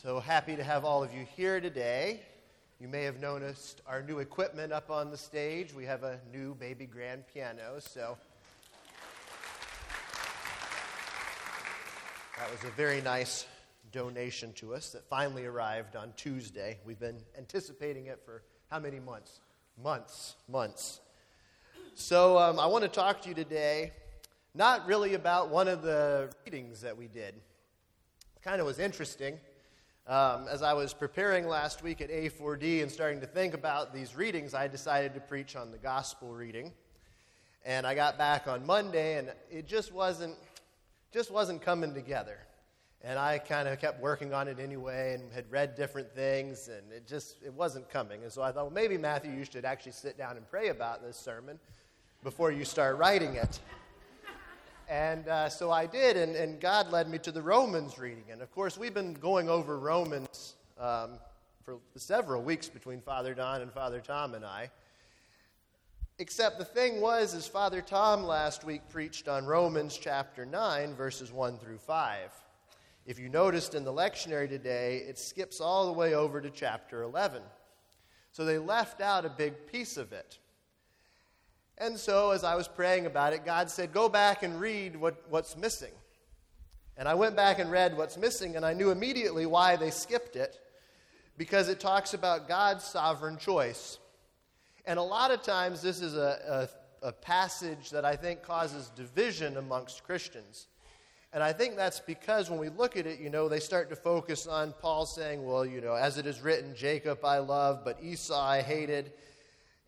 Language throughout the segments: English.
So happy to have all of you here today. You may have noticed our new equipment up on the stage. We have a new baby grand piano, so that was a very nice donation to us that finally arrived on Tuesday. We've been anticipating it for how many months? Months, months. So um, I want to talk to you today, not really about one of the readings that we did. It kind of was interesting. Um, as I was preparing last week at A4D and starting to think about these readings, I decided to preach on the gospel reading. And I got back on Monday, and it just wasn't, just wasn't coming together. And I kind of kept working on it anyway and had read different things, and it just it wasn't coming. And so I thought, well, maybe Matthew, you should actually sit down and pray about this sermon before you start writing it. And uh, so I did, and, and, God led me to the Romans reading. And of course, we've been going over Romans um, for several weeks between Father Don and Father Tom and I. Except the thing was, is Father Tom last week preached on Romans chapter 9, verses 1 through 5. If you noticed in the lectionary today, it skips all the way over to chapter 11. So they left out a big piece of it. And so, as I was praying about it, God said, Go back and read what, what's missing. And I went back and read what's missing, and I knew immediately why they skipped it because it talks about God's sovereign choice. And a lot of times, this is a, a, a passage that I think causes division amongst Christians. And I think that's because when we look at it, you know, they start to focus on Paul saying, well, you know, as it is written, Jacob I love, but Esau I hated.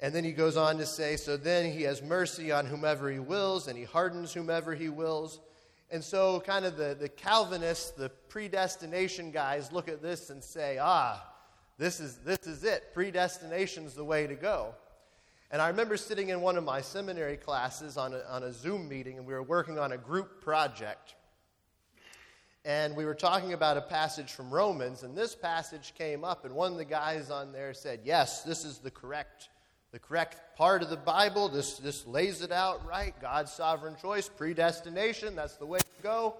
And then he goes on to say, So then he has mercy on whomever he wills, and he hardens whomever he wills. And so, kind of the, the Calvinists, the predestination guys, look at this and say, Ah, this is, this is it. Predestination's the way to go. And I remember sitting in one of my seminary classes on a, on a Zoom meeting, and we were working on a group project. And we were talking about a passage from Romans, and this passage came up, and one of the guys on there said, Yes, this is the correct the correct part of the Bible. This, this lays it out right. God's sovereign choice, predestination, that's the way to go.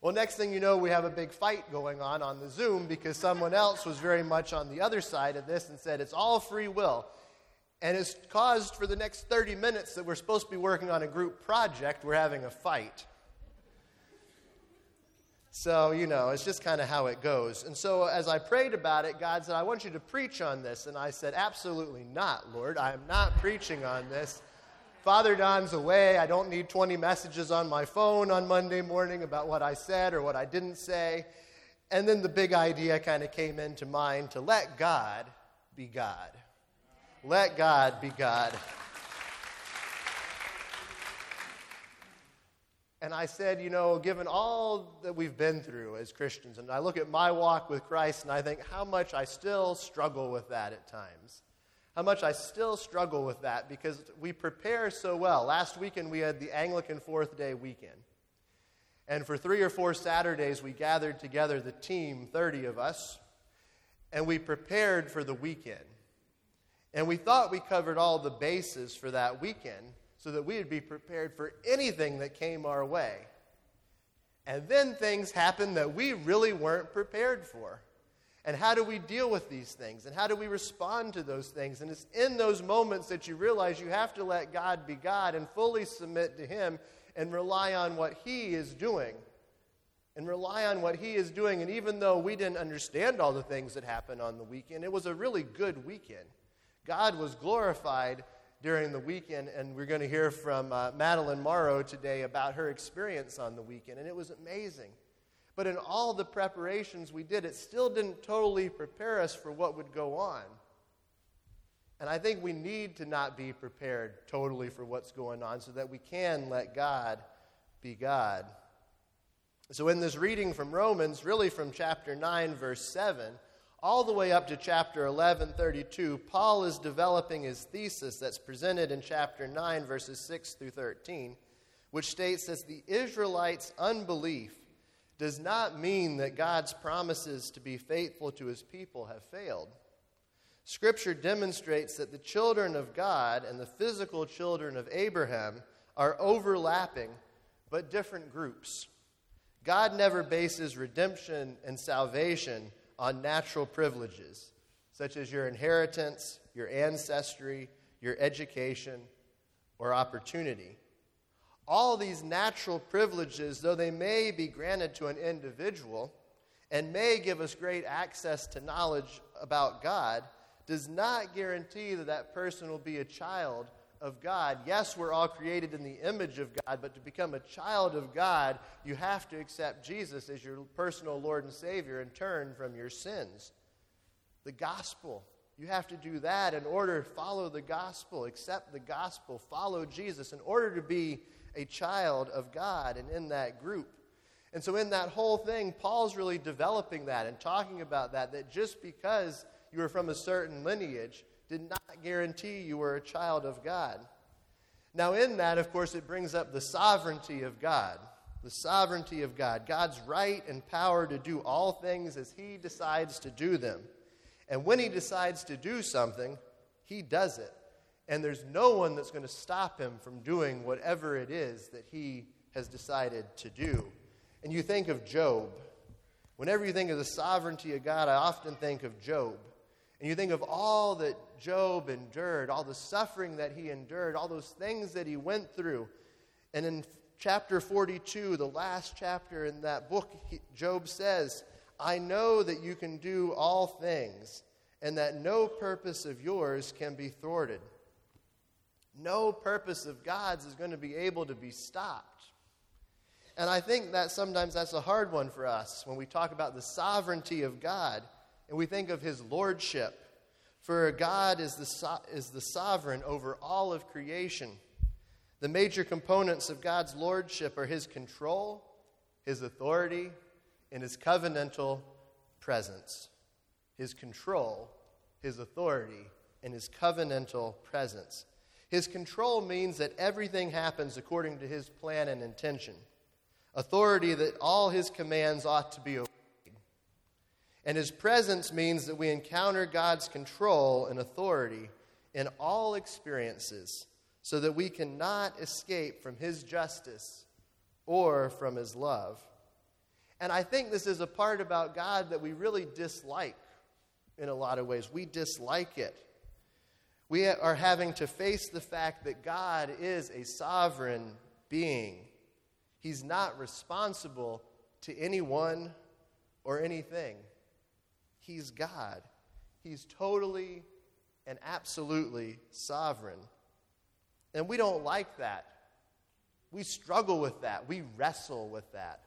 Well, next thing you know, we have a big fight going on on the Zoom because someone else was very much on the other side of this and said it's all free will. And it's caused for the next 30 minutes that we're supposed to be working on a group project, we're having a fight. So, you know, it's just kind of how it goes. And so, as I prayed about it, God said, I want you to preach on this. And I said, Absolutely not, Lord. I am not preaching on this. Father Don's away. I don't need 20 messages on my phone on Monday morning about what I said or what I didn't say. And then the big idea kind of came into mind to let God be God. Let God be God. And I said, you know, given all that we've been through as Christians, and I look at my walk with Christ and I think how much I still struggle with that at times. How much I still struggle with that because we prepare so well. Last weekend we had the Anglican Fourth Day weekend. And for three or four Saturdays, we gathered together, the team, 30 of us, and we prepared for the weekend. And we thought we covered all the bases for that weekend so that we would be prepared for anything that came our way. And then things happened that we really weren't prepared for. And how do we deal with these things? And how do we respond to those things? And it's in those moments that you realize you have to let God be God and fully submit to Him and rely on what He is doing. And rely on what He is doing. And even though we didn't understand all the things that happened on the weekend, it was a really good weekend. God was glorified during the weekend, and we're going to hear from uh, Madeline Morrow today about her experience on the weekend, and it was amazing. But in all the preparations we did, it still didn't totally prepare us for what would go on. And I think we need to not be prepared totally for what's going on so that we can let God be God. So, in this reading from Romans, really from chapter 9, verse 7, all the way up to chapter 11, 32, Paul is developing his thesis that's presented in chapter 9, verses 6 through 13, which states that the Israelites' unbelief does not mean that God's promises to be faithful to his people have failed. Scripture demonstrates that the children of God and the physical children of Abraham are overlapping but different groups. God never bases redemption and salvation on natural privileges, such as your inheritance, your ancestry, your education, or opportunity. All these natural privileges, though they may be granted to an individual and may give us great access to knowledge about God, does not guarantee that that person will be a child of God. Yes, we're all created in the image of God, but to become a child of God, you have to accept Jesus as your personal Lord and Savior and turn from your sins. The gospel. You have to do that in order to follow the gospel, accept the gospel, follow Jesus in order to be a child of God and in that group. And so, in that whole thing, Paul's really developing that and talking about that, that just because you are from a certain lineage did not guarantee you were a child of God. Now, in that, of course, it brings up the sovereignty of God. The sovereignty of God. God's right and power to do all things as He decides to do them. And when He decides to do something, He does it. And there's no one that's going to stop Him from doing whatever it is that He has decided to do. And you think of Job. Whenever you think of the sovereignty of God, I often think of Job. And you think of all that Job endured, all the suffering that he endured, all those things that he went through. And in chapter 42, the last chapter in that book, Job says, I know that you can do all things, and that no purpose of yours can be thwarted. No purpose of God's is going to be able to be stopped. And I think that sometimes that's a hard one for us when we talk about the sovereignty of God and we think of his lordship. For God is the, so- is the sovereign over all of creation. The major components of God's lordship are his control, his authority, and his covenantal presence. His control, his authority, and his covenantal presence. His control means that everything happens according to his plan and intention. Authority that all his commands ought to be obeyed. And his presence means that we encounter God's control and authority in all experiences so that we cannot escape from his justice or from his love. And I think this is a part about God that we really dislike in a lot of ways. We dislike it. We are having to face the fact that God is a sovereign being. He's not responsible to anyone or anything. He's God. He's totally and absolutely sovereign. And we don't like that. We struggle with that. We wrestle with that,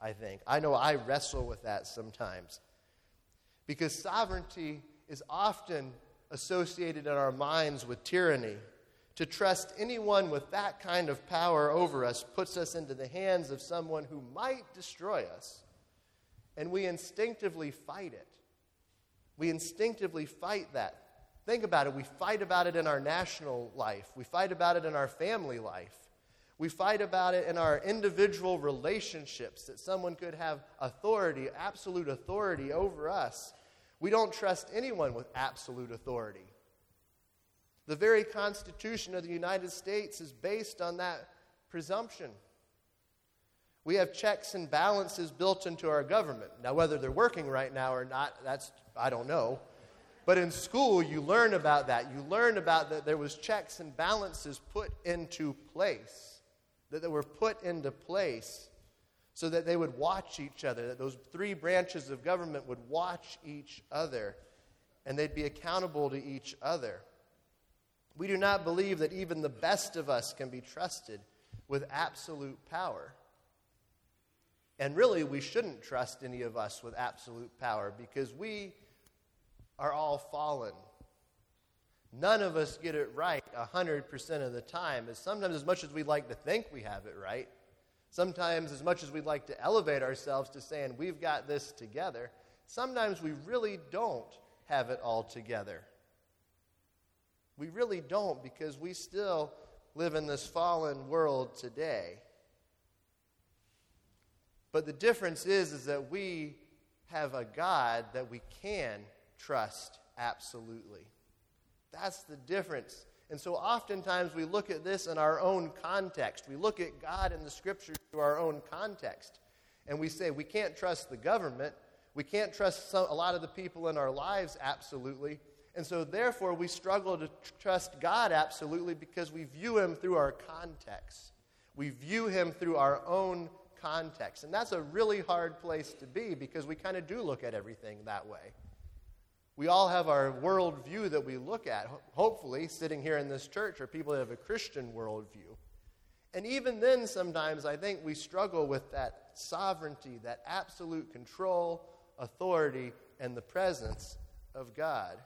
I think. I know I wrestle with that sometimes. Because sovereignty is often associated in our minds with tyranny. To trust anyone with that kind of power over us puts us into the hands of someone who might destroy us, and we instinctively fight it. We instinctively fight that. Think about it. We fight about it in our national life, we fight about it in our family life. We fight about it in our individual relationships that someone could have authority, absolute authority over us. We don't trust anyone with absolute authority. The very Constitution of the United States is based on that presumption. We have checks and balances built into our government. Now, whether they're working right now or not, that's I don't know. But in school, you learn about that. You learn about that there was checks and balances put into place, that they were put into place so that they would watch each other, that those three branches of government would watch each other, and they'd be accountable to each other. We do not believe that even the best of us can be trusted with absolute power. And really, we shouldn't trust any of us with absolute power because we are all fallen. None of us get it right 100% of the time. As sometimes, as much as we'd like to think we have it right, sometimes, as much as we'd like to elevate ourselves to saying we've got this together, sometimes we really don't have it all together. We really don't because we still live in this fallen world today. But the difference is, is that we have a God that we can trust absolutely. That's the difference. And so oftentimes we look at this in our own context. We look at God in the scriptures through our own context. And we say we can't trust the government. We can't trust some, a lot of the people in our lives absolutely. And so, therefore, we struggle to trust God absolutely because we view Him through our context. We view Him through our own context. And that's a really hard place to be because we kind of do look at everything that way. We all have our worldview that we look at. Hopefully, sitting here in this church are people that have a Christian worldview. And even then, sometimes I think we struggle with that sovereignty, that absolute control, authority, and the presence of God.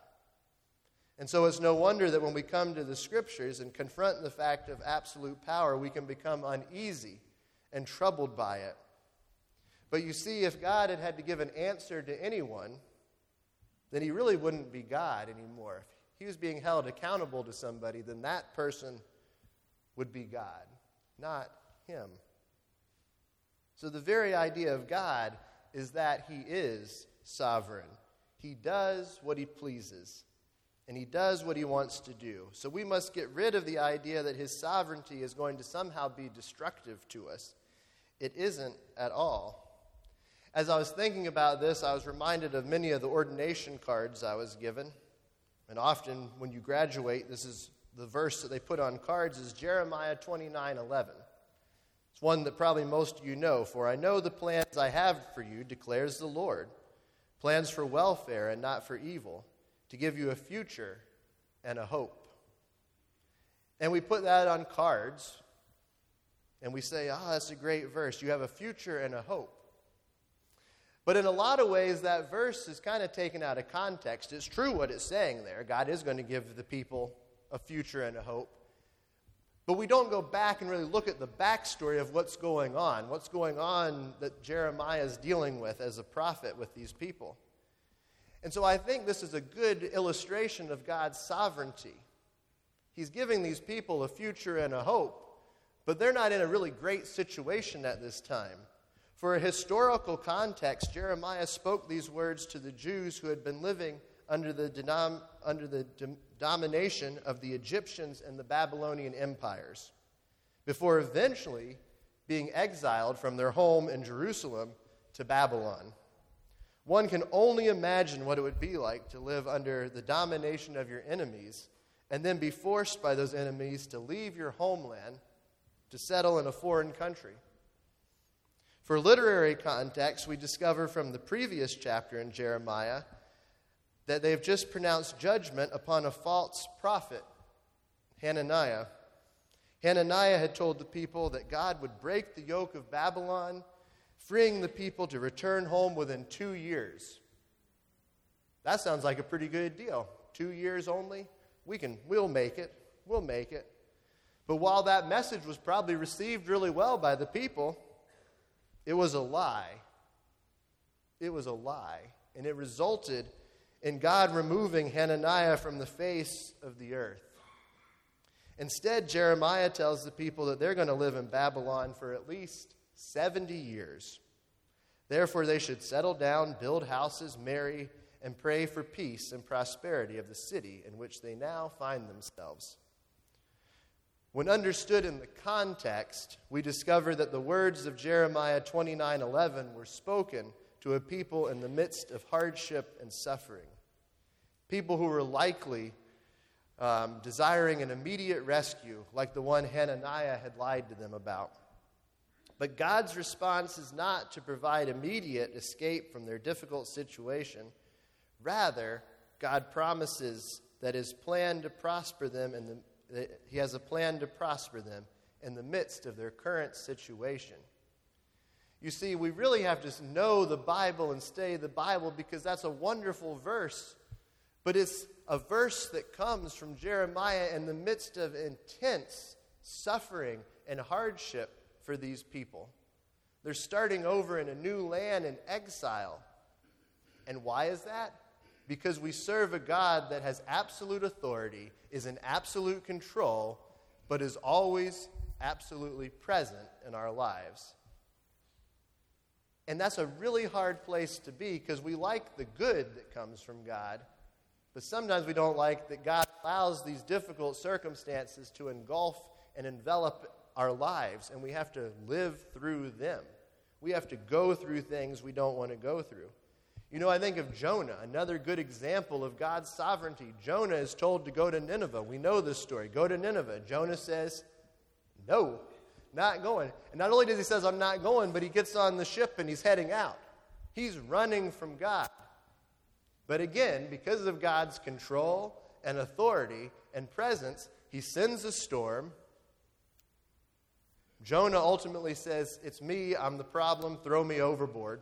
And so it's no wonder that when we come to the scriptures and confront the fact of absolute power, we can become uneasy and troubled by it. But you see, if God had had to give an answer to anyone, then he really wouldn't be God anymore. If he was being held accountable to somebody, then that person would be God, not him. So the very idea of God is that he is sovereign. He does what he pleases, and he does what he wants to do. So we must get rid of the idea that his sovereignty is going to somehow be destructive to us. It isn't at all. As I was thinking about this, I was reminded of many of the ordination cards I was given. And often when you graduate, this is the verse that they put on cards is Jeremiah 29 11. It's one that probably most of you know. For I know the plans I have for you, declares the Lord plans for welfare and not for evil, to give you a future and a hope. And we put that on cards and we say, ah, oh, that's a great verse. You have a future and a hope. But in a lot of ways, that verse is kind of taken out of context. It's true what it's saying there. God is going to give the people a future and a hope. But we don't go back and really look at the backstory of what's going on, what's going on that Jeremiah is dealing with as a prophet with these people. And so I think this is a good illustration of God's sovereignty. He's giving these people a future and a hope, but they're not in a really great situation at this time. For a historical context, Jeremiah spoke these words to the Jews who had been living under the, denom- under the de- domination of the Egyptians and the Babylonian empires, before eventually being exiled from their home in Jerusalem to Babylon. One can only imagine what it would be like to live under the domination of your enemies and then be forced by those enemies to leave your homeland to settle in a foreign country. For literary context, we discover from the previous chapter in Jeremiah that they've just pronounced judgment upon a false prophet, Hananiah. Hananiah had told the people that God would break the yoke of Babylon, freeing the people to return home within two years. That sounds like a pretty good deal. Two years only? We can, we'll make it. We'll make it. But while that message was probably received really well by the people, it was a lie. It was a lie. And it resulted in God removing Hananiah from the face of the earth. Instead, Jeremiah tells the people that they're going to live in Babylon for at least 70 years. Therefore, they should settle down, build houses, marry, and pray for peace and prosperity of the city in which they now find themselves. When understood in the context, we discover that the words of Jeremiah 29:11 were spoken to a people in the midst of hardship and suffering. People who were likely um, desiring an immediate rescue, like the one Hananiah had lied to them about. But God's response is not to provide immediate escape from their difficult situation. Rather, God promises that his plan to prosper them in the he has a plan to prosper them in the midst of their current situation. You see, we really have to know the Bible and study the Bible because that's a wonderful verse. But it's a verse that comes from Jeremiah in the midst of intense suffering and hardship for these people. They're starting over in a new land in exile. And why is that? Because we serve a God that has absolute authority, is in absolute control, but is always absolutely present in our lives. And that's a really hard place to be because we like the good that comes from God, but sometimes we don't like that God allows these difficult circumstances to engulf and envelop our lives, and we have to live through them. We have to go through things we don't want to go through. You know, I think of Jonah, another good example of God's sovereignty. Jonah is told to go to Nineveh. We know this story. Go to Nineveh. Jonah says, No, not going. And not only does he says, I'm not going, but he gets on the ship and he's heading out. He's running from God. But again, because of God's control and authority and presence, he sends a storm. Jonah ultimately says, It's me, I'm the problem, throw me overboard.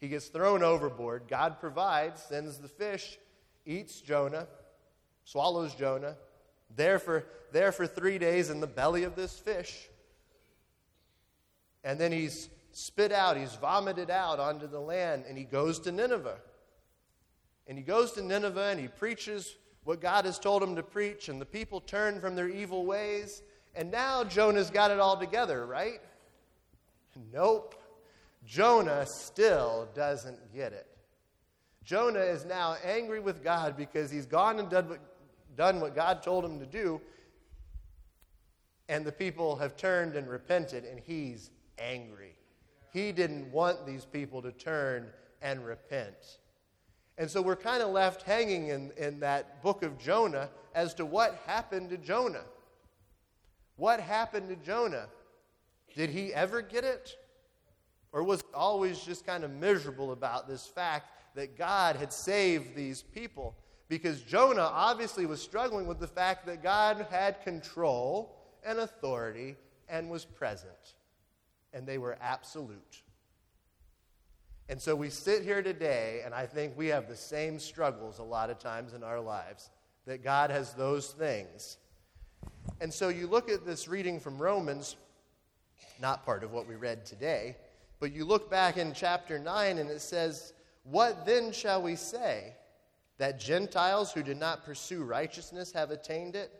He gets thrown overboard. God provides, sends the fish, eats Jonah, swallows Jonah, there for, there for three days in the belly of this fish. And then he's spit out, he's vomited out onto the land, and he goes to Nineveh. And he goes to Nineveh and he preaches what God has told him to preach, and the people turn from their evil ways. And now Jonah's got it all together, right? Nope. Jonah still doesn't get it. Jonah is now angry with God because he's gone and done what, done what God told him to do, and the people have turned and repented, and he's angry. He didn't want these people to turn and repent. And so we're kind of left hanging in, in that book of Jonah as to what happened to Jonah. What happened to Jonah? Did he ever get it? Or was always just kind of miserable about this fact that God had saved these people? Because Jonah obviously was struggling with the fact that God had control and authority and was present. And they were absolute. And so we sit here today, and I think we have the same struggles a lot of times in our lives, that God has those things. And so you look at this reading from Romans, not part of what we read today, but you look back in chapter 9 and it says, What then shall we say? That Gentiles who did not pursue righteousness have attained it?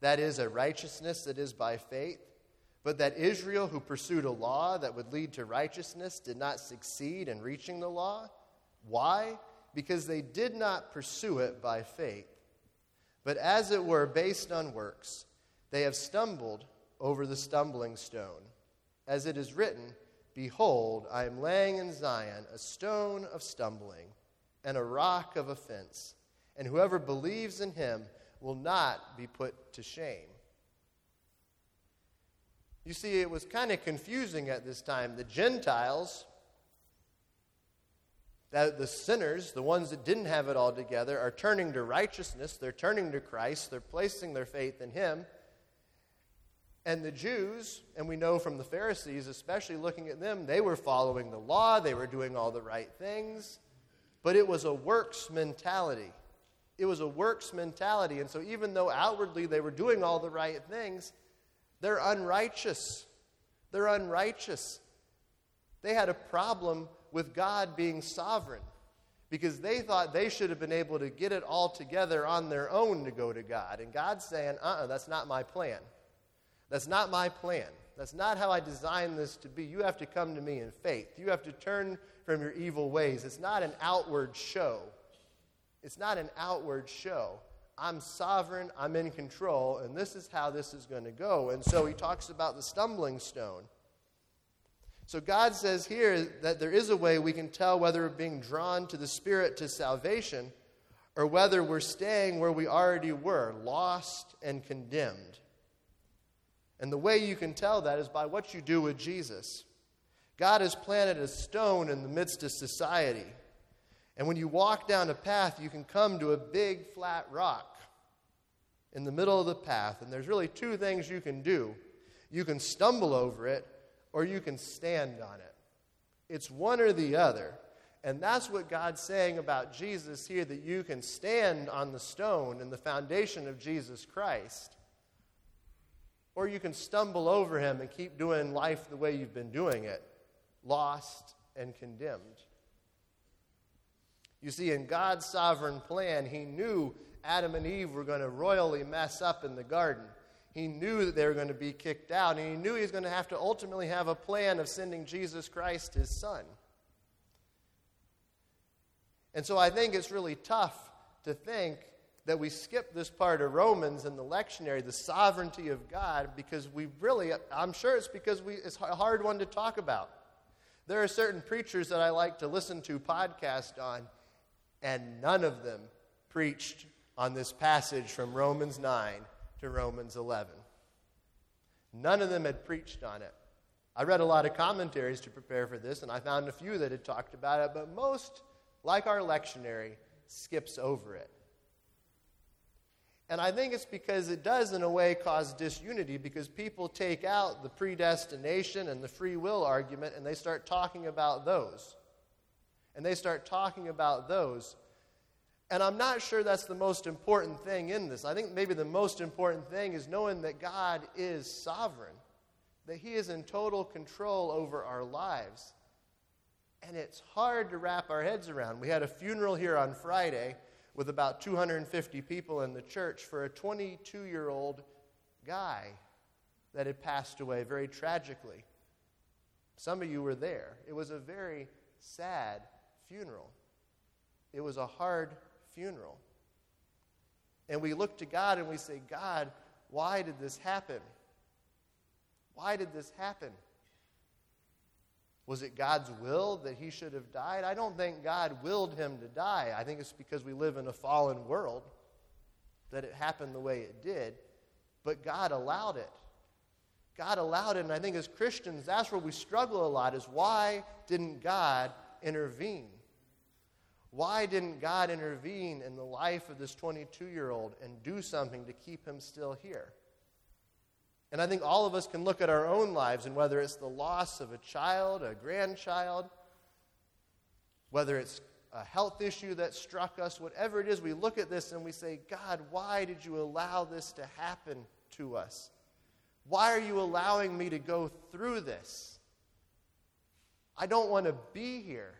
That is, a righteousness that is by faith. But that Israel, who pursued a law that would lead to righteousness, did not succeed in reaching the law? Why? Because they did not pursue it by faith, but as it were based on works. They have stumbled over the stumbling stone. As it is written, Behold, I am laying in Zion a stone of stumbling and a rock of offense, and whoever believes in him will not be put to shame. You see, it was kind of confusing at this time. The Gentiles, that the sinners, the ones that didn't have it all together, are turning to righteousness. They're turning to Christ. They're placing their faith in Him. And the Jews, and we know from the Pharisees, especially looking at them, they were following the law, they were doing all the right things, but it was a works mentality. It was a works mentality. And so, even though outwardly they were doing all the right things, they're unrighteous. They're unrighteous. They had a problem with God being sovereign because they thought they should have been able to get it all together on their own to go to God. And God's saying, uh uh-uh, that's not my plan. That's not my plan. That's not how I designed this to be. You have to come to me in faith. You have to turn from your evil ways. It's not an outward show. It's not an outward show. I'm sovereign, I'm in control, and this is how this is going to go. And so he talks about the stumbling stone. So God says here that there is a way we can tell whether we're being drawn to the Spirit to salvation or whether we're staying where we already were, lost and condemned. And the way you can tell that is by what you do with Jesus. God has planted a stone in the midst of society. And when you walk down a path, you can come to a big flat rock in the middle of the path. And there's really two things you can do you can stumble over it, or you can stand on it. It's one or the other. And that's what God's saying about Jesus here that you can stand on the stone and the foundation of Jesus Christ or you can stumble over him and keep doing life the way you've been doing it, lost and condemned. You see, in God's sovereign plan, he knew Adam and Eve were going to royally mess up in the garden. He knew that they were going to be kicked out, and he knew he was going to have to ultimately have a plan of sending Jesus Christ, his son. And so I think it's really tough to think that we skip this part of Romans in the lectionary, the sovereignty of God, because we really, I'm sure it's because we, it's a hard one to talk about. There are certain preachers that I like to listen to podcast on, and none of them preached on this passage from Romans 9 to Romans 11. None of them had preached on it. I read a lot of commentaries to prepare for this, and I found a few that had talked about it, but most, like our lectionary, skips over it. And I think it's because it does, in a way, cause disunity because people take out the predestination and the free will argument and they start talking about those. And they start talking about those. And I'm not sure that's the most important thing in this. I think maybe the most important thing is knowing that God is sovereign, that He is in total control over our lives. And it's hard to wrap our heads around. We had a funeral here on Friday with about 250 people in the church for a 22 year old guy that had passed away very tragically. Some of you were there. It was a very sad funeral. It was a hard funeral. And we look to God and we say, God, why did this happen? Why did this happen? Was it God's will that he should have died? I don't think God willed him to die. I think it's because we live in a fallen world that it happened the way it did. But God allowed it. God allowed it. And I think as Christians, that's where we struggle a lot is why didn't God intervene? Why didn't God intervene in the life of this 22 year old and do something to keep him still here? And I think all of us can look at our own lives, and whether it's the loss of a child, a grandchild, whether it's a health issue that struck us, whatever it is, we look at this and we say, God, why did you allow this to happen to us? Why are you allowing me to go through this? I don't want to be here.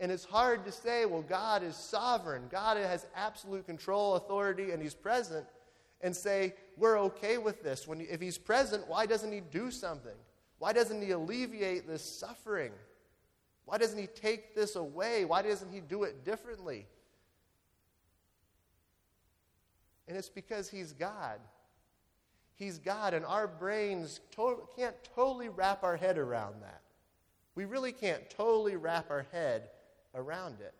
And it's hard to say, well, God is sovereign. God has absolute control, authority, and He's present and say, we're okay with this. When, if he's present, why doesn't he do something? Why doesn't he alleviate this suffering? Why doesn't he take this away? Why doesn't he do it differently? And it's because he's God. He's God, and our brains to- can't totally wrap our head around that. We really can't totally wrap our head around it.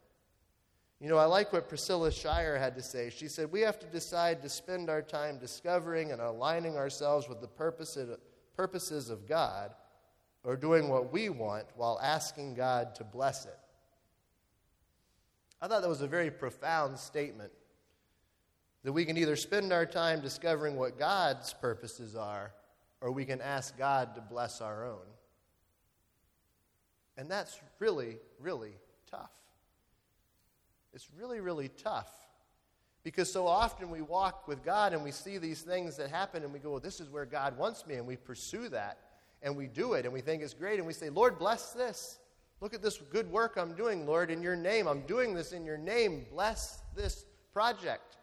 You know, I like what Priscilla Shirer had to say. She said, We have to decide to spend our time discovering and aligning ourselves with the purposes of God or doing what we want while asking God to bless it. I thought that was a very profound statement. That we can either spend our time discovering what God's purposes are, or we can ask God to bless our own. And that's really, really tough. It's really, really tough. Because so often we walk with God and we see these things that happen and we go, well, this is where God wants me, and we pursue that and we do it and we think it's great and we say, Lord, bless this. Look at this good work I'm doing, Lord, in your name. I'm doing this in your name. Bless this project.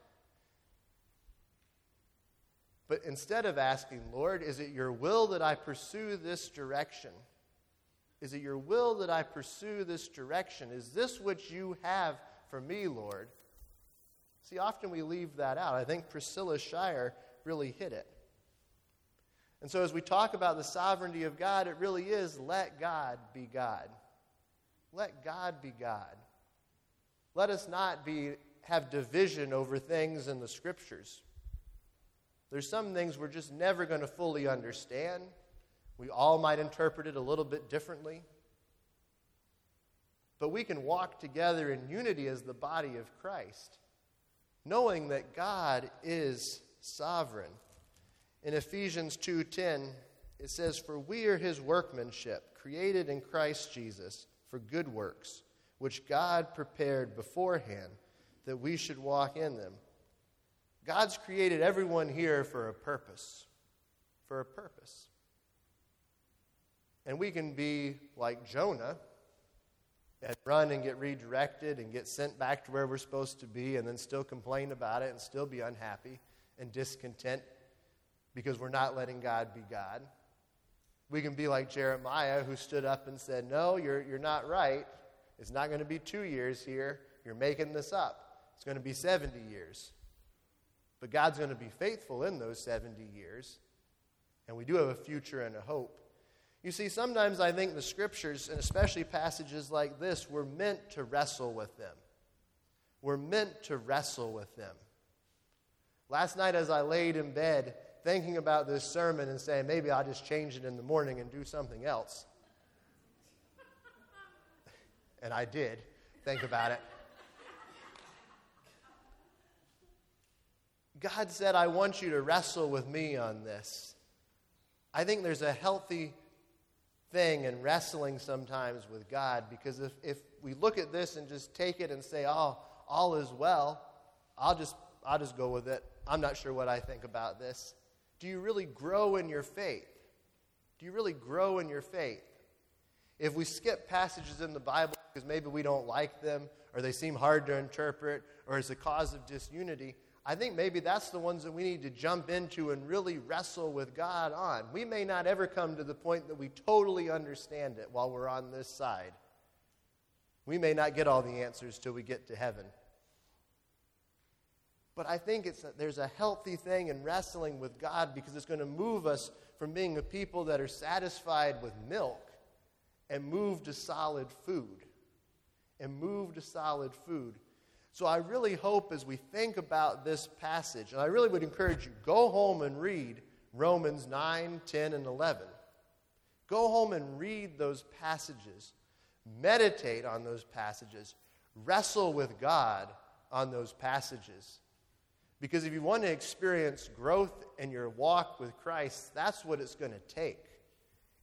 But instead of asking, Lord, is it your will that I pursue this direction? Is it your will that I pursue this direction? Is this what you have for me, Lord. See, often we leave that out. I think Priscilla Shirer really hit it. And so, as we talk about the sovereignty of God, it really is let God be God. Let God be God. Let us not be, have division over things in the scriptures. There's some things we're just never going to fully understand. We all might interpret it a little bit differently. But we can walk together in unity as the body of Christ, knowing that God is sovereign. In Ephesians 2:10, it says, "For we are his workmanship, created in Christ Jesus for good works, which God prepared beforehand that we should walk in them." God's created everyone here for a purpose. For a purpose. And we can be like Jonah and run and get redirected and get sent back to where we're supposed to be and then still complain about it and still be unhappy and discontent because we're not letting God be God. We can be like Jeremiah who stood up and said, No, you're, you're not right. It's not going to be two years here. You're making this up. It's going to be 70 years. But God's going to be faithful in those 70 years. And we do have a future and a hope. You see, sometimes I think the scriptures, and especially passages like this, were meant to wrestle with them. We're meant to wrestle with them. Last night, as I laid in bed thinking about this sermon and saying, maybe I'll just change it in the morning and do something else. and I did think about it. God said, I want you to wrestle with me on this. I think there's a healthy thing and wrestling sometimes with God because if, if we look at this and just take it and say, oh, all is well, I'll just, I'll just go with it. I'm not sure what I think about this. Do you really grow in your faith? Do you really grow in your faith? If we skip passages in the Bible because maybe we don't like them or they seem hard to interpret or it's a cause of disunity, I think maybe that's the ones that we need to jump into and really wrestle with God on. We may not ever come to the point that we totally understand it while we're on this side. We may not get all the answers till we get to heaven. But I think it's there's a healthy thing in wrestling with God because it's going to move us from being a people that are satisfied with milk and move to solid food. And move to solid food. So I really hope as we think about this passage, and I really would encourage you, go home and read Romans 9, 10, and 11. Go home and read those passages. Meditate on those passages. Wrestle with God on those passages. Because if you want to experience growth in your walk with Christ, that's what it's going to take.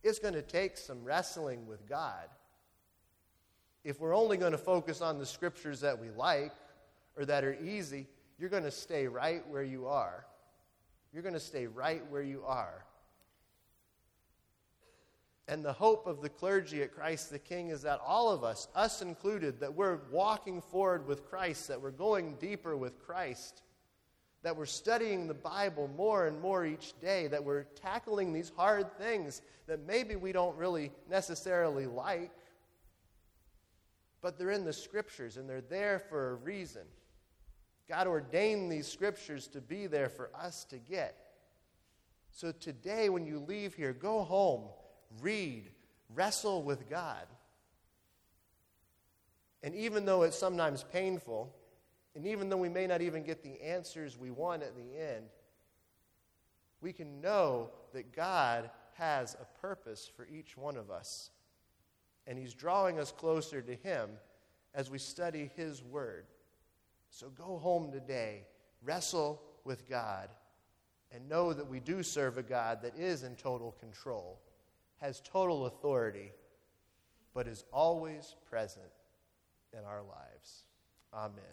It's going to take some wrestling with God. If we're only going to focus on the scriptures that we like or that are easy, you're going to stay right where you are. You're going to stay right where you are. And the hope of the clergy at Christ the King is that all of us, us included, that we're walking forward with Christ, that we're going deeper with Christ that we're studying the Bible more and more each day, that we're tackling these hard things that maybe we don't really necessarily like, but they're in the scriptures and they're there for a reason. God ordained these scriptures to be there for us to get. So today, when you leave here, go home, read, wrestle with God. And even though it's sometimes painful, and even though we may not even get the answers we want at the end, we can know that God has a purpose for each one of us. And He's drawing us closer to Him as we study His Word. So go home today, wrestle with God, and know that we do serve a God that is in total control, has total authority, but is always present in our lives. Amen.